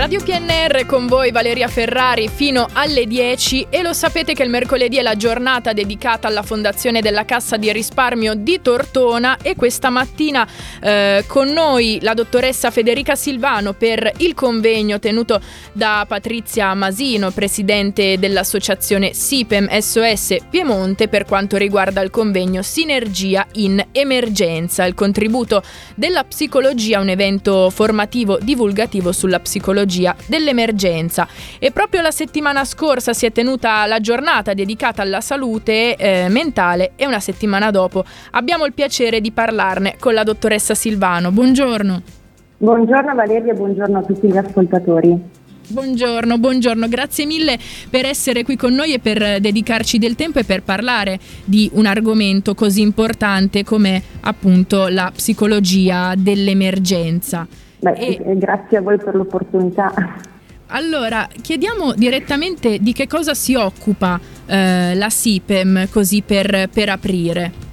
Radio PNR con voi Valeria Ferrari fino alle 10 e lo sapete che il mercoledì è la giornata dedicata alla fondazione della Cassa di risparmio di Tortona. E questa mattina eh, con noi la dottoressa Federica Silvano per il convegno tenuto da Patrizia Masino, presidente dell'associazione SIPEM SOS Piemonte per quanto riguarda il convegno Sinergia in emergenza, il contributo della psicologia, un evento formativo divulgativo sulla psicologia dell'emergenza. E proprio la settimana scorsa si è tenuta la giornata dedicata alla salute eh, mentale e una settimana dopo abbiamo il piacere di parlarne con la dottoressa Silvano. Buongiorno. Buongiorno Valeria buongiorno a tutti gli ascoltatori. Buongiorno, buongiorno, grazie mille per essere qui con noi e per dedicarci del tempo e per parlare di un argomento così importante come appunto la psicologia dell'emergenza. Beh, e... Grazie a voi per l'opportunità. Allora, chiediamo direttamente di che cosa si occupa eh, la SIPEM, così per, per aprire.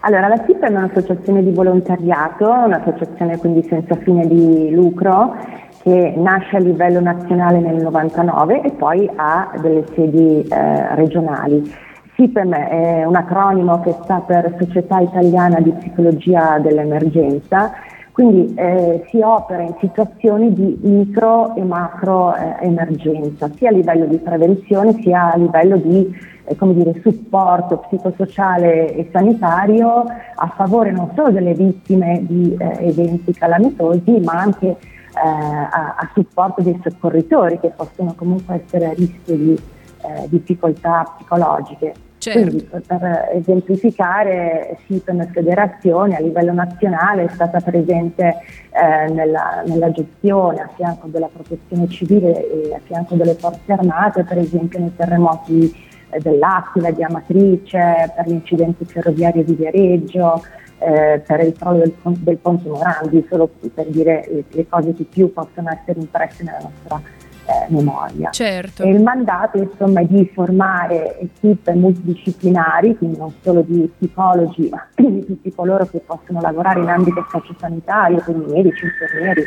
Allora, la SIPEM è un'associazione di volontariato, un'associazione quindi senza fine di lucro che nasce a livello nazionale nel 99 e poi ha delle sedi eh, regionali. SIPEM è un acronimo che sta per Società Italiana di Psicologia dell'Emergenza quindi eh, si opera in situazioni di micro e macro eh, emergenza, sia a livello di prevenzione sia a livello di eh, dire, supporto psicosociale e sanitario a favore non solo delle vittime di eh, eventi calamitosi, ma anche eh, a, a, supporto dei soccorritori che possono comunque essere a rischio di eh, difficoltà psicologiche. Certo. Quindi per esemplificare SIPEM Federazione a livello nazionale è stata presente eh, nella, nella, gestione a fianco della protezione civile e a fianco delle forze armate, per esempio nei terremoti eh, dell'Aquila, di Amatrice, per l'incidente ferroviario di Viareggio, eh, per il crollo del, del, Ponte Morandi, solo per dire le, le cose che più possono essere impresse nella nostra eh, memoria. Certo. E il mandato insomma, è di formare equip multidisciplinari, quindi non solo di psicologi, ma di tutti coloro che possono lavorare in ambito sociosanitario, quindi medici, infermieri,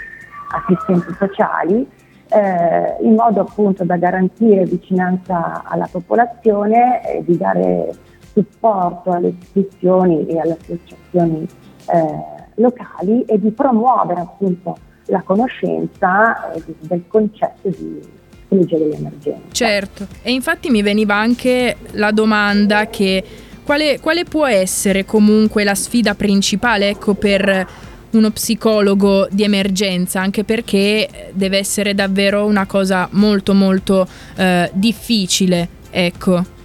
assistenti sociali, eh, in modo appunto da garantire vicinanza alla popolazione e di dare supporto alle istituzioni e alle associazioni eh, locali e di promuovere appunto la conoscenza eh, del concetto di legge dell'emergenza. Certo, e infatti mi veniva anche la domanda che quale, quale può essere comunque la sfida principale ecco, per uno psicologo di emergenza, anche perché deve essere davvero una cosa molto molto eh, difficile, ecco.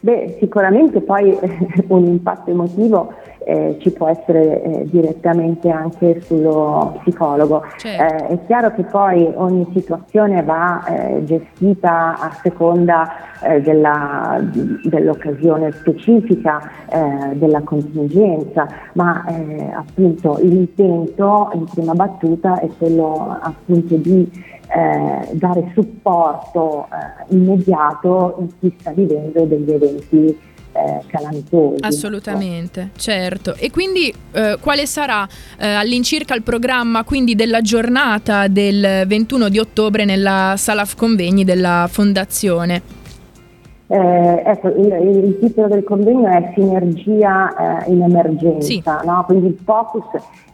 Beh, sicuramente poi un impatto emotivo eh, ci può essere eh, direttamente anche sullo psicologo. Certo. Eh, è chiaro che poi ogni situazione va eh, gestita a seconda eh, della, dell'occasione specifica, eh, della contingenza, ma appunto l'intento in prima battuta è quello appunto di dare supporto immediato in chi sta vivendo degli eventi eh, calamitosi. Assolutamente, certo. E quindi eh, quale sarà eh, all'incirca il programma quindi, della giornata del 21 di ottobre nella sala convegni della Fondazione? Eh, ecco, il, il, titolo del convegno è Sinergia eh, in emergenza, sì. no? quindi il focus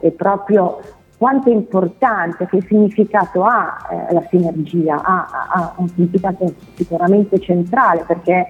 è proprio quanto è importante, che significato ha eh, la sinergia, ha, ha, un significato sicuramente centrale perché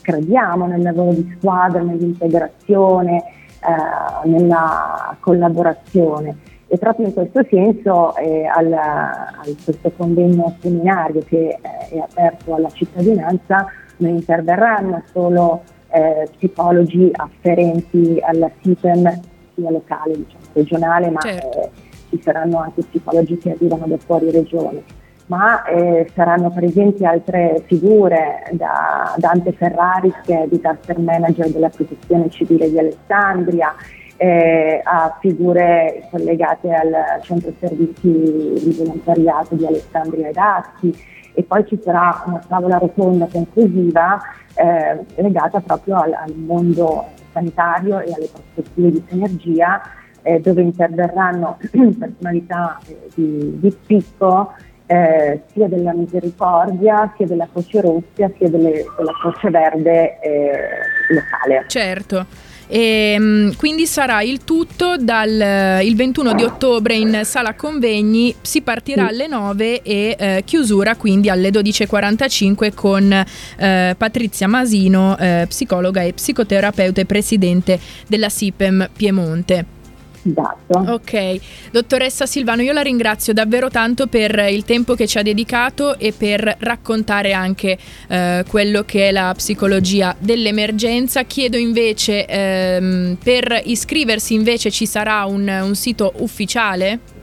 crediamo nel lavoro di squadra, nell'integrazione, eh, nella collaborazione. E proprio in questo senso eh, al, a questo convegno seminario che eh, è aperto alla cittadinanza non interverranno solo eh, psicologi afferenti alla SIPEM sia locale, diciamo, regionale, ma certo. Eh, ci saranno anche psicologi che arrivano da fuori regione ma eh, saranno presenti altre figure, da Dante Ferraris che è disaster manager della protezione civile di Alessandria, eh, a figure collegate al centro servizi di volontariato di Alessandria ed Asti e poi ci sarà una tavola rotonda conclusiva eh, legata proprio al, al mondo sanitario e alle prospettive di sinergia eh, dove interverranno personalità eh, di, di spicco eh, sia della Misericordia, sia della Croce Rossa, sia delle, della Croce Verde eh, locale. Certo. E, ehm, quindi sarà il tutto dal il 21 di ottobre in sala convegni, si partirà alle 9 e eh, chiusura quindi alle 12.45 con eh, Patrizia Masino, eh, psicologa e psicoterapeuta e presidente della SIPEM Piemonte. Esatto. Ok, dottoressa Silvano, io la ringrazio davvero tanto per il tempo che ci ha dedicato e per raccontare anche eh, quello che è la psicologia dell'emergenza. Chiedo invece, ehm, per iscriversi invece ci sarà un, un sito ufficiale?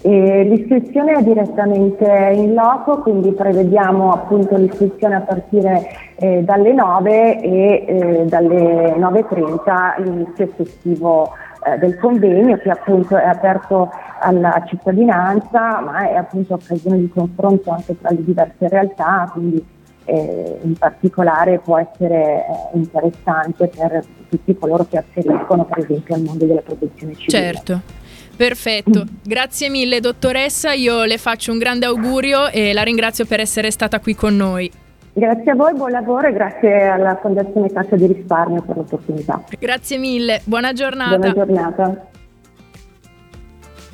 E l'iscrizione è direttamente in loco, quindi prevediamo appunto l'iscrizione a partire eh, dalle 9 e eh, dalle 9.30 l'inizio effettivo eh, del convegno che appunto è aperto alla cittadinanza ma è appunto occasione di confronto anche tra le diverse realtà, quindi eh, in particolare può essere eh, interessante per tutti coloro che afferiscono per esempio al mondo della protezione civile. Certo. Perfetto, grazie mille dottoressa, io le faccio un grande augurio e la ringrazio per essere stata qui con noi. Grazie a voi, buon lavoro e grazie alla Fondazione Cassa di Risparmio per l'opportunità. Grazie mille, buona giornata. Buona giornata.